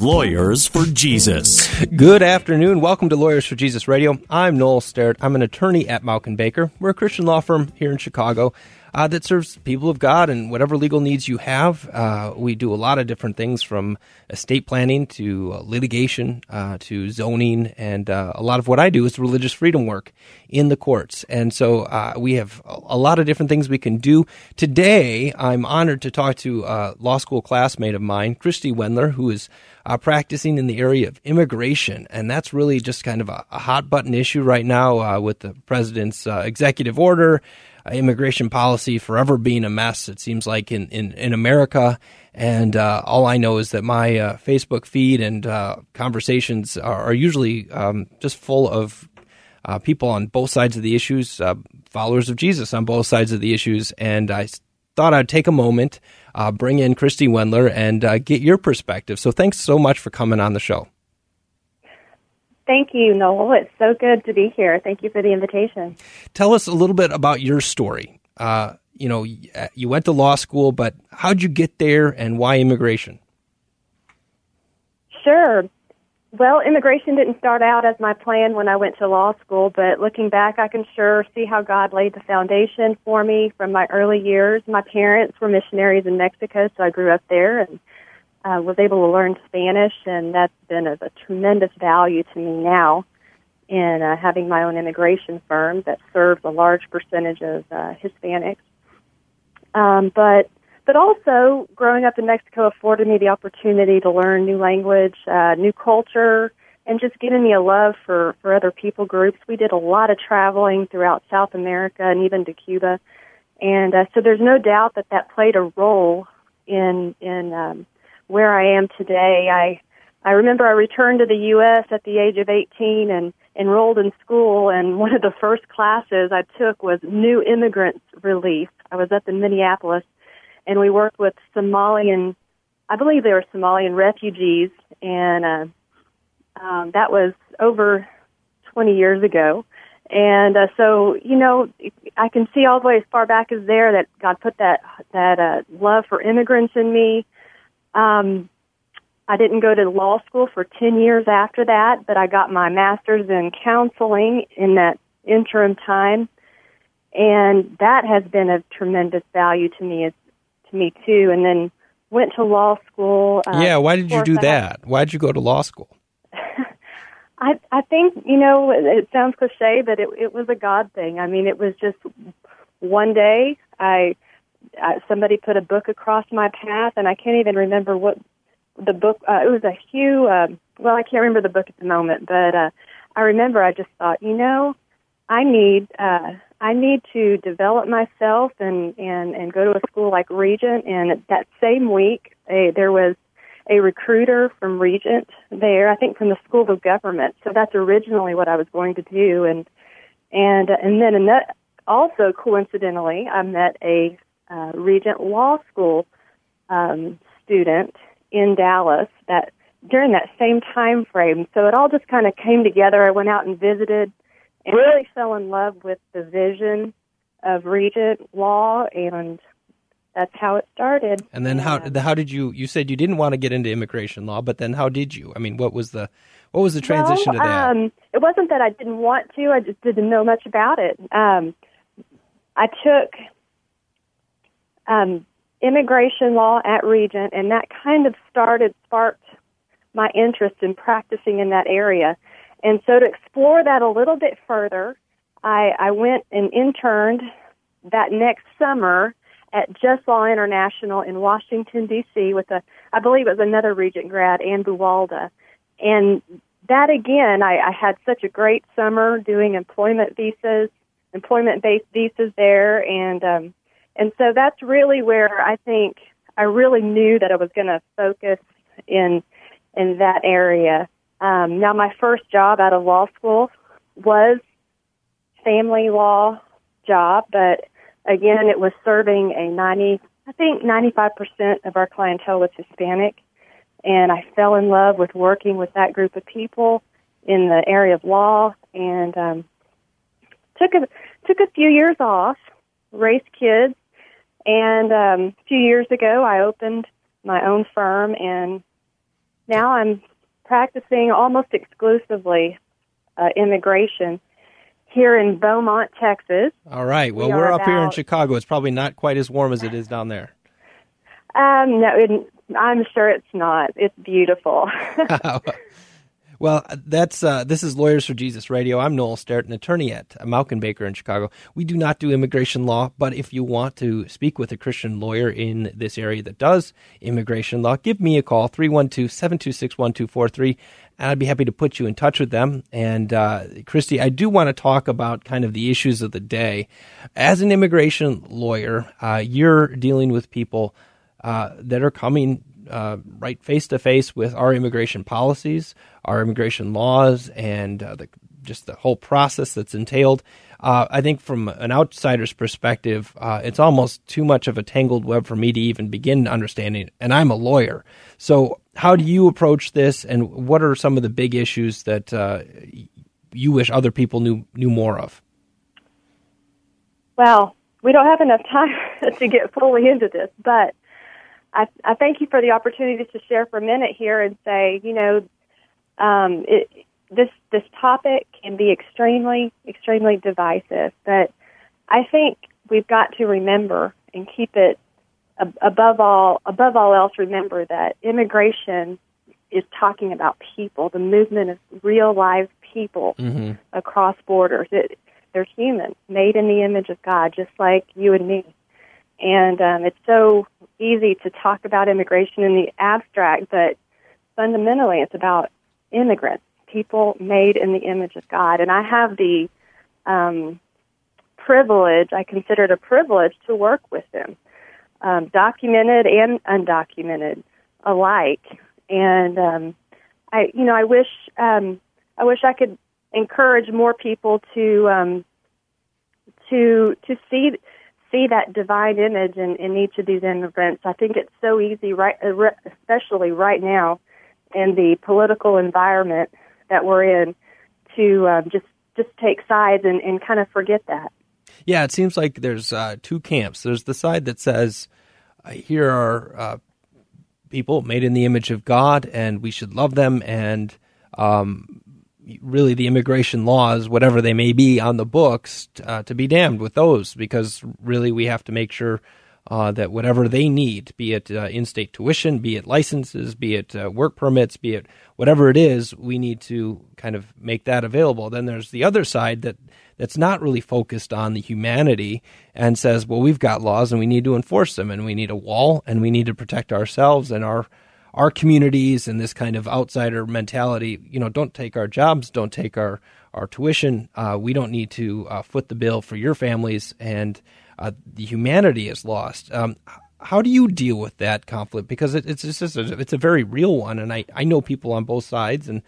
Lawyers for Jesus. Good afternoon. Welcome to Lawyers for Jesus Radio. I'm Noel Sterrett. I'm an attorney at Mauck and Baker. We're a Christian law firm here in Chicago uh, that serves people of God and whatever legal needs you have. Uh, we do a lot of different things from estate planning to uh, litigation uh, to zoning, and uh, a lot of what I do is religious freedom work in the courts. And so uh, we have a lot of different things we can do. Today, I'm honored to talk to a law school classmate of mine, Christy Wendler, who is practicing in the area of immigration, and that's really just kind of a, a hot button issue right now with the president's executive order immigration policy forever being a mess, it seems like, in, in, in America. And uh, all I know is that my uh, Facebook feed and uh, conversations are, are usually um, just full of uh, people on both sides of the issues, uh, followers of Jesus on both sides of the issues. And I thought I'd take a moment, uh, bring in Christy Wendler, and get your perspective. So thanks so much for coming on the show. Thank you, Noel. It's so good to be here. Thank you for the invitation. Tell us a little bit about your story. Uh, you know, you went to law school, but how'd you get there and why immigration? Sure. Well, immigration didn't start out as my plan when I went to law school, but looking back, I can sure see how God laid the foundation for me from my early years. My parents were missionaries in Mexico, so I grew up there and uh, was able to learn Spanish, and that's been of a tremendous value to me now in uh, having my own immigration firm that serves a large percentage of uh, Hispanics. Um, but but also growing up in Mexico afforded me the opportunity to learn new language, uh, new culture, and just giving me a love for for other people groups. We did a lot of traveling throughout South America and even to Cuba, and uh, so there's no doubt that that played a role in in um, where I am today. I I remember I returned to the U.S. at the age of 18 and enrolled in school, and one of the first classes I took was New Immigrants Relief. I was up in Minneapolis, and we worked with Somalian, I believe they were Somalian refugees, and uh, um, that was over 20 years ago. And uh, so, you know, I can see all the way as far back as there that God put that that uh, love for immigrants in me um, I didn't go to law school for 10 years after that, but I got my master's in counseling in that interim time. And that has been of tremendous value to me as, to me too. And then went to law school. Uh, yeah, why did you do that? Why did you go to law school? I I think you know it sounds cliche, but it it was a God thing. I mean, it was just one day I uh, somebody put a book across my path, and I can't even remember what the book. Uh, it was a Hugh. Uh, well, I can't remember the book at the moment, but uh, I remember I just thought, you know, I need uh, I need to develop myself and and and go to a school like Regent. And that same week, a, there was a recruiter from Regent there. I think from the School of Government. So that's originally what I was going to do, and and and then and that also coincidentally, I met a uh, Regent Law School um, student in Dallas that during that same time frame. So it all just kind of came together. I went out and visited and really fell in love with the vision of Regent Law and that's how it started. And then how how did you you said you didn't want to get into immigration law, but then how did you? I mean, what was the what was the transition well, to that? Um, it wasn't that I didn't want to, I just didn't know much about it. Um, I took um, immigration law at Regent, and that kind of started, sparked my interest in practicing in that area. And so to explore that a little bit further, I, I went and interned that next summer at Just Law International in Washington D.C. with a, I believe it was another Regent grad, Ann Buwalda, and that again, I, I had such a great summer doing employment visas, employment-based visas there, and um, and so that's really where I think I really knew that I was going to focus in in that area. Um, now, my first job out of law school was family law job, but again, it was serving a 90, I think 95% of our clientele was Hispanic. And I fell in love with working with that group of people in the area of law and um, took a took a few years off, raised kids, and um, a few years ago I opened my own firm, and now I'm practicing almost exclusively uh, immigration here in Beaumont, Texas. All right. Well, we are up about, here in Chicago. It's probably not quite as warm as it is down there. Um, no, it, I'm sure it's not. It's beautiful. Well, that's uh, this is Lawyers for Jesus Radio. I'm Noel Sterrett, an attorney at Mauck Baker in Chicago. We do not do immigration law, but if you want to speak with a Christian lawyer in this area that does immigration law, give me a call 312-726-1243 and I'd be happy to put you in touch with them. And uh, Christy, I do want to talk about kind of the issues of the day. As an immigration lawyer, uh, you're dealing with people uh, that are coming uh, right face to face with our immigration policies, our immigration laws, and uh, the, just the whole process that's entailed. Uh, I think from an outsider's perspective, uh, it's almost too much of a tangled web for me to even begin understanding. And I'm a lawyer, so how do you approach this, and what are some of the big issues that uh, you wish other people knew knew more of? Well, we don't have enough time to get fully into this, but I, I thank you for the opportunity to share for a minute here and say, you know, um, it, this this topic can be extremely extremely divisive, but I think we've got to remember and keep it above all above all else. Remember that immigration is talking about people, the movement of real live people mm-hmm. across borders. It, they're human, made in the image of God, just like you and me. And um, it's so easy to talk about immigration in the abstract, but fundamentally it's about immigrants, people made in the image of God. And I have the um, privilege, I consider it a privilege to work with them, um, documented and undocumented alike. And um, I, you know, I wish um, I wish I could encourage more people to um, to to see see that divine image in, in each of these immigrants. I think it's so easy, right, uh, especially right now in the political environment that we're in, to um, just just take sides and, and kind of forget that. Yeah, it seems like there's uh, two camps. There's the side that says, "Here are uh, people made in the image of God, and we should love them," and um, really the immigration laws, whatever they may be on the books, uh, to be damned with those, because really we have to make sure uh, that whatever they need, be it uh, in-state tuition, be it licenses, be it uh, work permits, be it whatever it is, we need to kind of make that available. Then there's the other side that that's not really focused on the humanity and says, well, we've got laws and we need to enforce them, and we need a wall, and we need to protect ourselves and our our communities and this kind of outsider mentality, you know, don't take our jobs, don't take our our tuition. Uh, we don't need to uh, foot the bill for your families, and uh, the humanity is lost. Um, how do you deal with that conflict? Because it, it's just a, it's a very real one, and I, I know people on both sides, and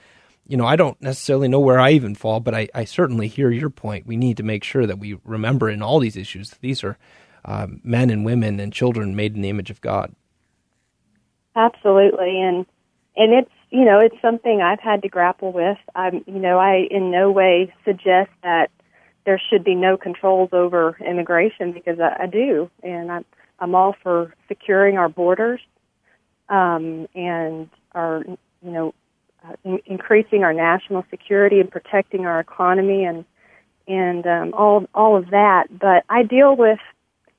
you know I don't necessarily know where I even fall, but I, I certainly hear your point. We need to make sure that we remember in all these issues that these are uh, men and women and children made in the image of God. Absolutely, and and it's you know it's something I've had to grapple with. I'm you know I in no way suggest that there should be no controls over immigration because I, I do, and I'm I'm all for securing our borders um, and our you know uh, in, increasing our national security and protecting our economy and and um, all all of that. But I deal with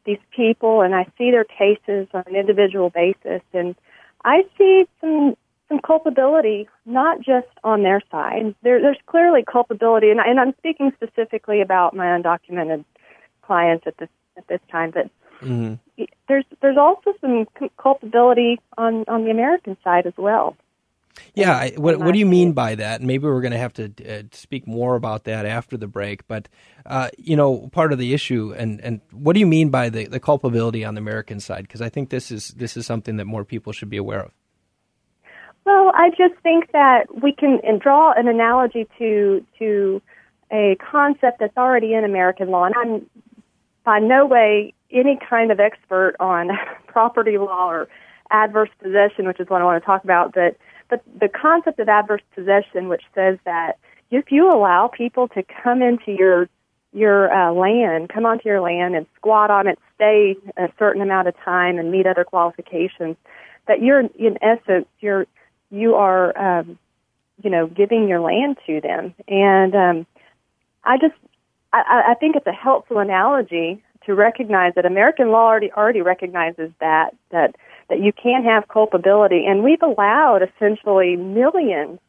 these people and I see their cases on an individual basis and I see some some culpability, not just on their side. There, there's clearly culpability, and, I, and I'm speaking specifically about my undocumented clients at this at this time. But mm-hmm. there's there's also some culpability on on the American side as well. Yeah, I, what what do you mean by that? Maybe we're going to have to uh, speak more about that after the break. But uh, you know, part of the issue, and, and what do you mean by the, the culpability on the American side? Because I think this is this is something that more people should be aware of. Well, I just think that we can draw an analogy to to a concept that's already in American law, and I'm by no way any kind of expert on property law or adverse possession, which is what I want to talk about. But but the concept of adverse possession, which says that if you allow people to come into your your uh, land, come onto your land and squat on it, stay a certain amount of time, and meet other qualifications, that you're in essence you're you are um, you know giving your land to them, and um, I just I, I think it's a helpful analogy to recognize that American law already already recognizes that that that you can't have culpability, and we've allowed essentially millions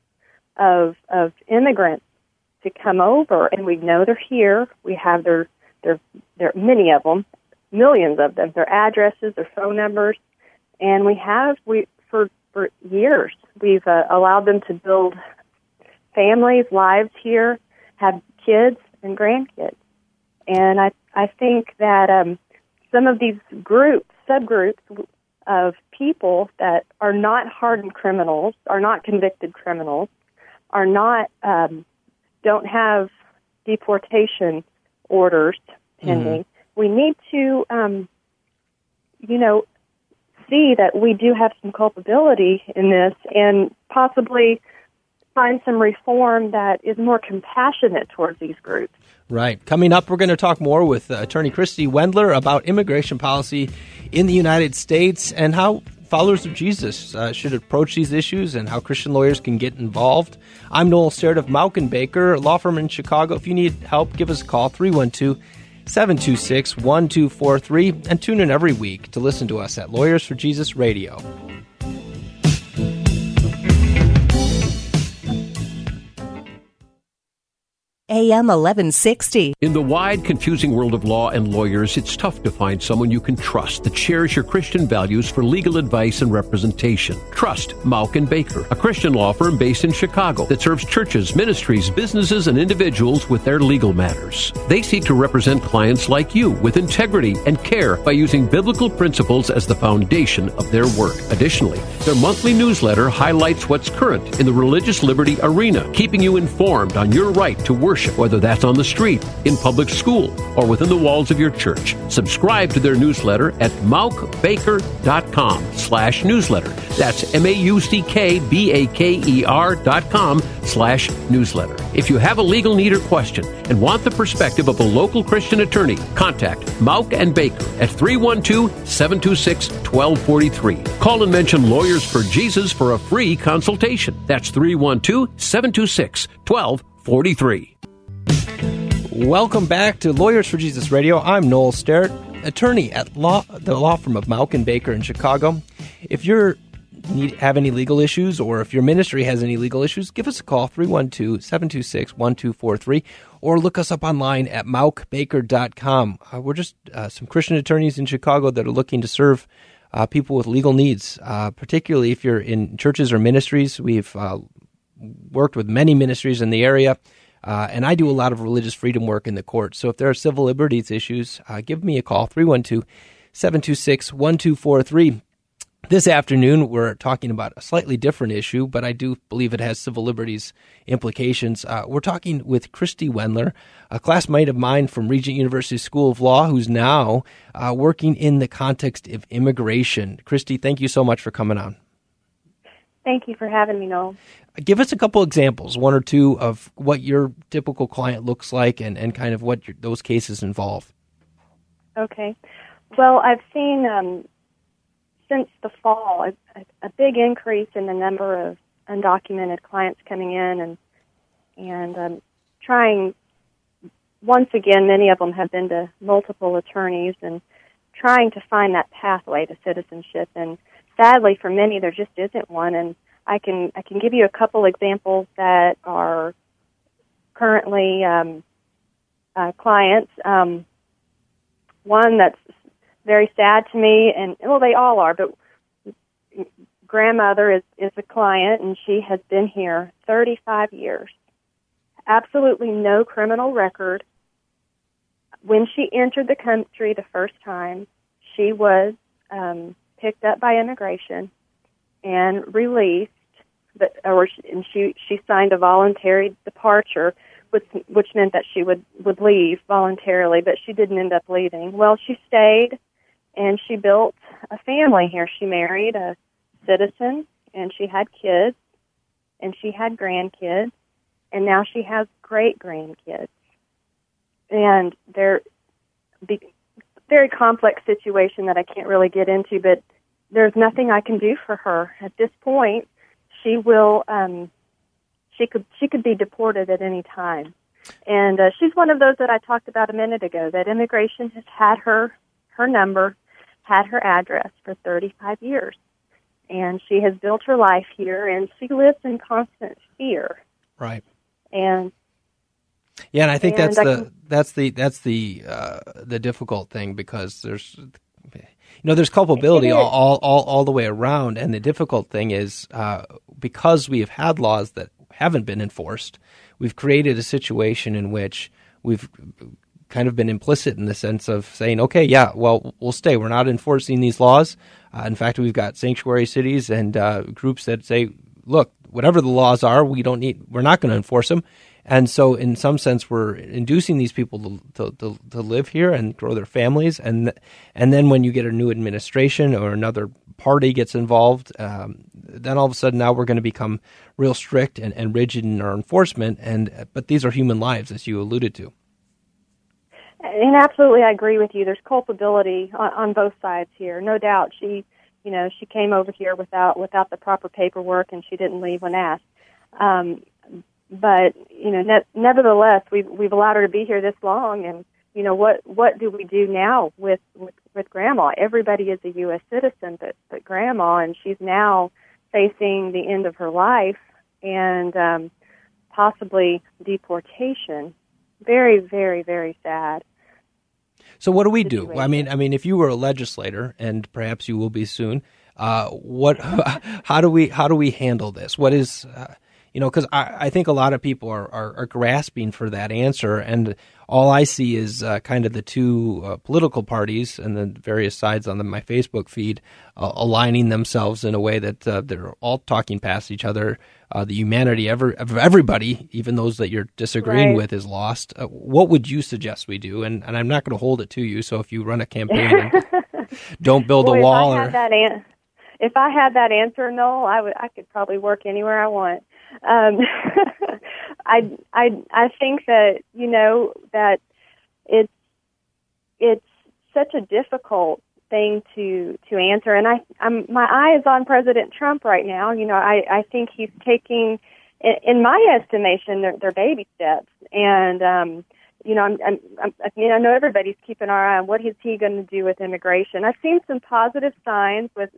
of of immigrants to come over, and we know they're here. We have their their there many of them, millions of them, their addresses, their phone numbers, and we have we for for years we've uh, allowed them to build families, lives here, have kids and grandkids, and I I think that um, some of these groups, subgroups of people that are not hardened criminals, are not convicted criminals, are not um, don't have deportation orders pending. Mm-hmm. We need to, um, you know, see that we do have some culpability in this, and possibly find some reform that is more compassionate towards these groups. Right. Coming up, we're going to talk more with uh, Attorney Christy Wendler about immigration policy in the United States and how followers of Jesus uh, should approach these issues and how Christian lawyers can get involved. I'm Noel Sterrett of Mauck and Baker, law firm in Chicago. If you need help, give us a call 312 726 1243 and tune in every week to listen to us at Lawyers for Jesus Radio. AM 1160. In the wide, confusing world of law and lawyers, it's tough to find someone you can trust that shares your Christian values for legal advice and representation. Trust Mauck and Baker, a Christian law firm based in Chicago that serves churches, ministries, businesses, and individuals with their legal matters. They seek to represent clients like you with integrity and care by using biblical principles as the foundation of their work. Additionally, their monthly newsletter highlights what's current in the religious liberty arena, keeping you informed on your right to worship, whether that's on the street, in public school, or within the walls of your church. Subscribe to their newsletter at mauckbaker.com slash newsletter. That's M-A-U-C-K-B-A-K-E-R dot com slash newsletter. If you have a legal need or question and want the perspective of a local Christian attorney, contact Mauck and Baker at 312-726-1243. Call and mention Lawyers for Jesus for a free consultation. That's 312-726-1243. Welcome back to Lawyers for Jesus Radio. I'm Noel Sterrett, attorney at law, the law firm of Mauck Baker in Chicago. If you have any legal issues or if your ministry has any legal issues, give us a call 312-726-1243 or look us up online at mauckbaker.com. Uh, we're just uh, some Christian attorneys in Chicago that are looking to serve uh, people with legal needs, uh, particularly if you're in churches or ministries. We've uh, worked with many ministries in the area uh, and I do a lot of religious freedom work in the court. So if there are civil liberties issues, uh, give me a call 312 726 1243. This afternoon, we're talking about a slightly different issue, but I do believe it has civil liberties implications. Uh, we're talking with Christy Wendler, a classmate of mine from Regent University School of Law, who's now uh, working in the context of immigration. Christy, thank you so much for coming on. Thank you for having me, Noel. Give us a couple examples, one or two, of what your typical client looks like and, and kind of what your, those cases involve. Okay. Well, I've seen um, since the fall a, a, big increase in the number of undocumented clients coming in and and um, trying. Once again, many of them have been to multiple attorneys and trying to find that pathway to citizenship. And sadly, for many, there just isn't one. And I can I can give you a couple examples that are currently um, uh, clients. Um, one that's very sad to me, and well, they all are, but grandmother is is a client, and she has been here 35 years. Absolutely no criminal record. When she entered the country the first time, she was um, picked up by immigration and released, but or and she she signed a voluntary departure, which which meant that she would would leave voluntarily, but she didn't end up leaving. Well, she stayed, and she built a family here. She married a citizen, and she had kids, and she had grandkids, and now she has great grandkids. And they're be, very complex situation that I can't really get into, but there's nothing I can do for her at this point. She will. Um, she could she could be deported at any time, and uh, she's one of those that I talked about a minute ago. That immigration has had her her number, had her address for 35 years, and she has built her life here, and she lives in constant fear. Right. And yeah, and I think and that's I the can- that's the that's the uh, the difficult thing because there's you know there's culpability all, all all all the way around, and the difficult thing is uh, because we have had laws that haven't been enforced, we've created a situation in which we've kind of been implicit in the sense of saying, okay, yeah, well, we'll stay. We're not enforcing these laws. Uh, in fact, we've got sanctuary cities and uh, groups that say, look, whatever the laws are, we don't need, we're not going to enforce them. And so, in some sense, we're inducing these people to, to, to, to live here and grow their families. And and then when you get a new administration or another party gets involved, um, then all of a sudden now we're going to become real strict and, and rigid in our enforcement. And but these are human lives, as you alluded to. And absolutely, I agree with you. There's culpability on, on both sides here, no doubt. She, you know, she came over here without without the proper paperwork, and she didn't leave when asked. Um, but you know, ne- nevertheless, we've we've allowed her to be here this long, and you know, what what do we do now with with, with Grandma? Everybody is a U.S. citizen, but but Grandma, and she's now facing the end of her life and um, possibly deportation. Very, very, very sad. So what do we do? I mean, I mean, if you were a legislator, and perhaps you will be soon, uh, what? How do we? How do we handle this? What is? Uh, you know, because I, I think a lot of people are, are, are grasping for that answer, and all I see is uh, kind of the two uh, political parties and the various sides on the, my Facebook feed uh, aligning themselves in a way that uh, they're all talking past each other. Uh, the humanity ever, of everybody, even those that you're disagreeing Right. with, is lost. Uh, what would you suggest we do? And, and I'm not going to hold it to you. So if you run a campaign, and don't build a wall if I or had that an- if I had that answer, Noel, I would I could probably work anywhere I want. Um, I I I think that you know that it's it's such a difficult thing to to answer, and I I'm my eye is on President Trump right now. You know, I I think he's taking, in, in my estimation, they're, they're baby steps, and um, you know, I'm, I'm, I'm, I mean, I know everybody's keeping our eye on what is he going to do with immigration. I've seen some positive signs with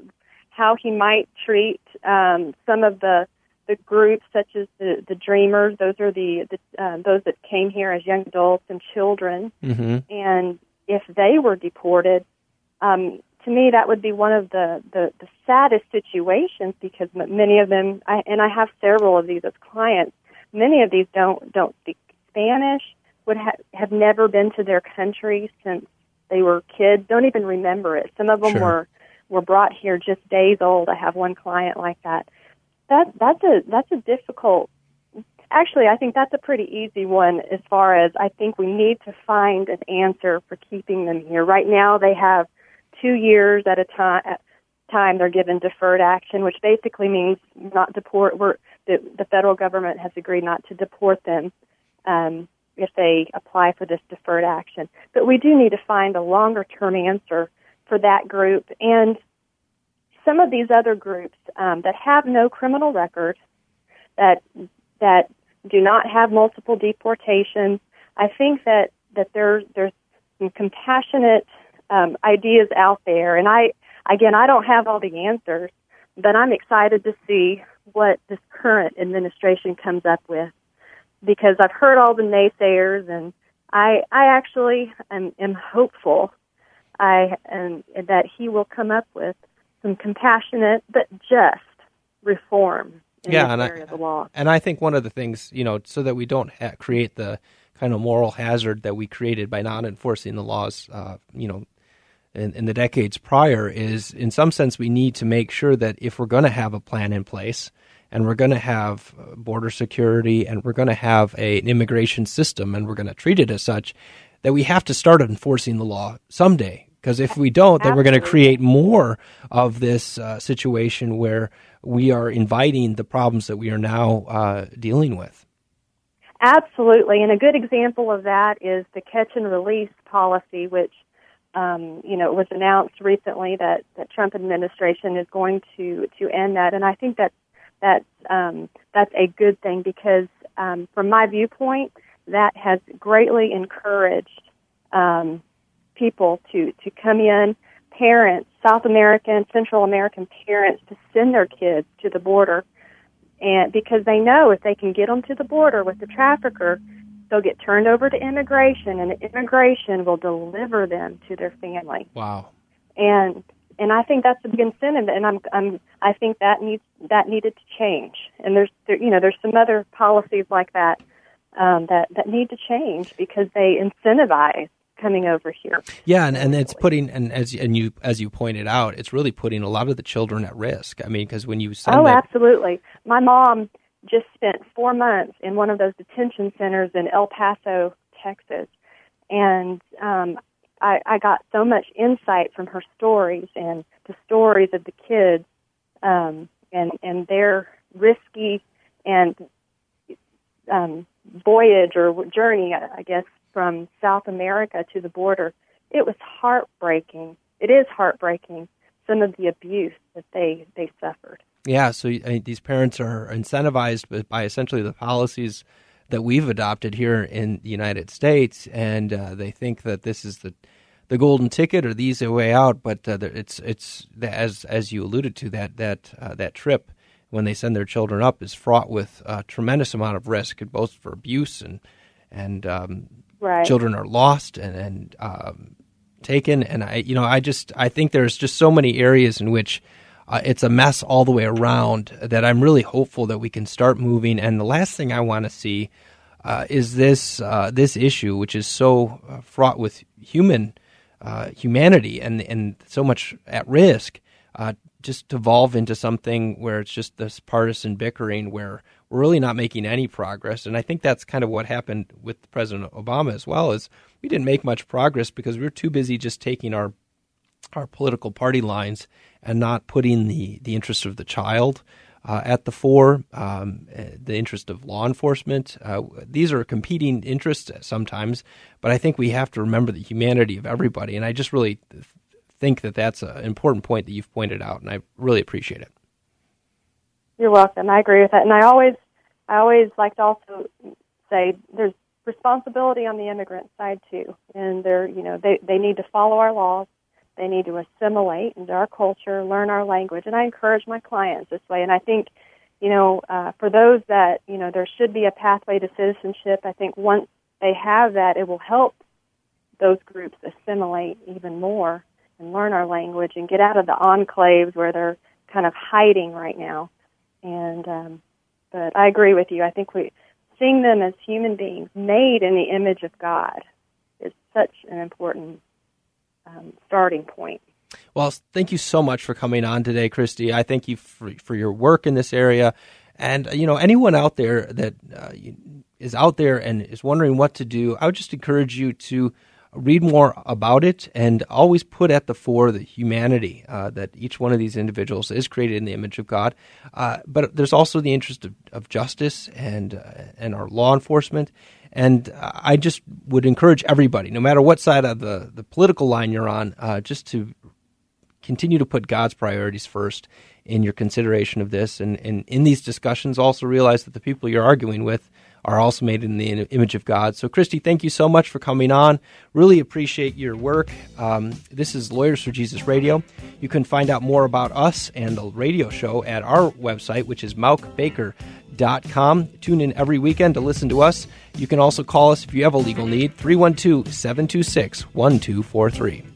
how he might treat um, some of the the groups, such as the the Dreamers. Those are the, the uh, those that came here as young adults and children. hmm And if they were deported, um, to me that would be one of the the, the saddest situations because m- many of them, I, and I have several of these as clients. Many of these don't don't speak Spanish, would ha- have never been to their country since they were kids, don't even remember it. Some of them Sure. were were brought here just days old. I have one client like that. That that's a that's a difficult. Actually, I think that's a pretty easy one as far as I think we need to find an answer for keeping them here. Right now, they have two years at a time. At time they're given deferred action, which basically means not deport. We're, the, the federal government has agreed not to deport them um, if they apply for this deferred action. But we do need to find a longer term answer for that group and some of these other groups um, that have no criminal record, that that do not have multiple deportations. I think that that there's there's some compassionate um, ideas out there, and I again I don't have all the answers, but I'm excited to see what this current administration comes up with because I've heard all the naysayers, and I I actually am, am hopeful I and that he will come up with some compassionate but just reform in Yeah, and I- area of the law. And I think one of the things, you know, so that we don't ha- create the kind of moral hazard that we created by not enforcing the laws, uh, you know, in, in the decades prior, is in some sense we need to make sure that if we're going to have a plan in place, and we're going to have uh, border security, and we're going to have a, an immigration system, and we're going to treat it as such, that we have to start enforcing the law someday. Because if we don't, then we're going to create more of this uh, situation where we are inviting the problems that we are now uh, dealing with. Absolutely, and a good example of that is the catch and release policy, which um, you know, it was announced recently that the Trump administration is going to to end that, and I think that's that's um, that's a good thing because, um, from my viewpoint, that has greatly encouraged um, people to to come in, parents, South American, Central American parents, to send their kids to the border, and because they know if they can get them to the border with the trafficker, they'll get turned over to immigration, and immigration will deliver them to their family. Wow. And and I think that's a big incentive, and I'm I'm I think that needs that needed to change. And there's there, you know there's some other policies like that um, that that need to change because they incentivize coming over here. Yeah, and, and it's putting and as and you as you pointed out, it's really putting a lot of the children at risk. I mean, because when you send oh, that, absolutely. My mom just spent four months in one of those detention centers in El Paso, Texas, and um, I, I got so much insight from her stories and the stories of the kids um, and and their risky and um, voyage or journey, I guess, from South America to the border. It was heartbreaking. It is heartbreaking. Some of the abuse that they they suffered. Yeah, so these parents are incentivized by essentially the policies that we've adopted here in the United States, and uh, they think that this is the the golden ticket or the easy way out. But uh, it's it's as as you alluded to that that uh, that trip when they send their children up is fraught with a tremendous amount of risk, both for abuse and and um, right. children are lost and and um, taken. And I you know I just I think there's just so many areas in which uh, it's a mess all the way around that I'm really hopeful that we can start moving. And the last thing I want to see uh, is this uh, this issue, which is so uh, fraught with human uh, humanity and and so much at risk, uh, just evolve into something where it's just this partisan bickering where really not making any progress. And I think that's kind of what happened with President Obama as well. Is we didn't make much progress because we were too busy just taking our our political party lines and not putting the, the interest of the child uh, at the fore, um, the interest of law enforcement. Uh, these are competing interests sometimes, but I think we have to remember the humanity of everybody. And I just really think that that's an important point that you've pointed out, and I really appreciate it. You're welcome. I agree with that, and I always, I always like to also say there's responsibility on the immigrant side too, and they're, you know, they they need to follow our laws they need to assimilate into our culture, learn our language, and I encourage my clients this way. And I think, you know, uh, for those that you know, there should be a pathway to citizenship. I think once they have that, it will help those groups assimilate even more and learn our language and get out of the enclaves where they're kind of hiding right now. And um, but I agree with you. I think we seeing them as human beings made in the image of God is such an important um, starting point. Well, thank you so much for coming on today, Christy. I thank you for, for your work in this area. And, you know, anyone out there that uh, is out there and is wondering what to do, I would just encourage you to read more about it and always put at the fore the humanity uh, that each one of these individuals is created in the image of God. Uh, but there's also the interest of, of justice and, uh, and our law enforcement. And I just would encourage everybody, no matter what side of the, the political line you're on, uh, just to continue to put God's priorities first in your consideration of this. And, and in these discussions, also realize that the people you're arguing with are also made in the image of God. So, Christy, thank you so much for coming on. Really appreciate your work. Um, this is Lawyers for Jesus Radio. You can find out more about us and the radio show at our website, which is mauckbaker.com. Tune in every weekend to listen to us. You can also call us if you have a legal need, 312 726 1243.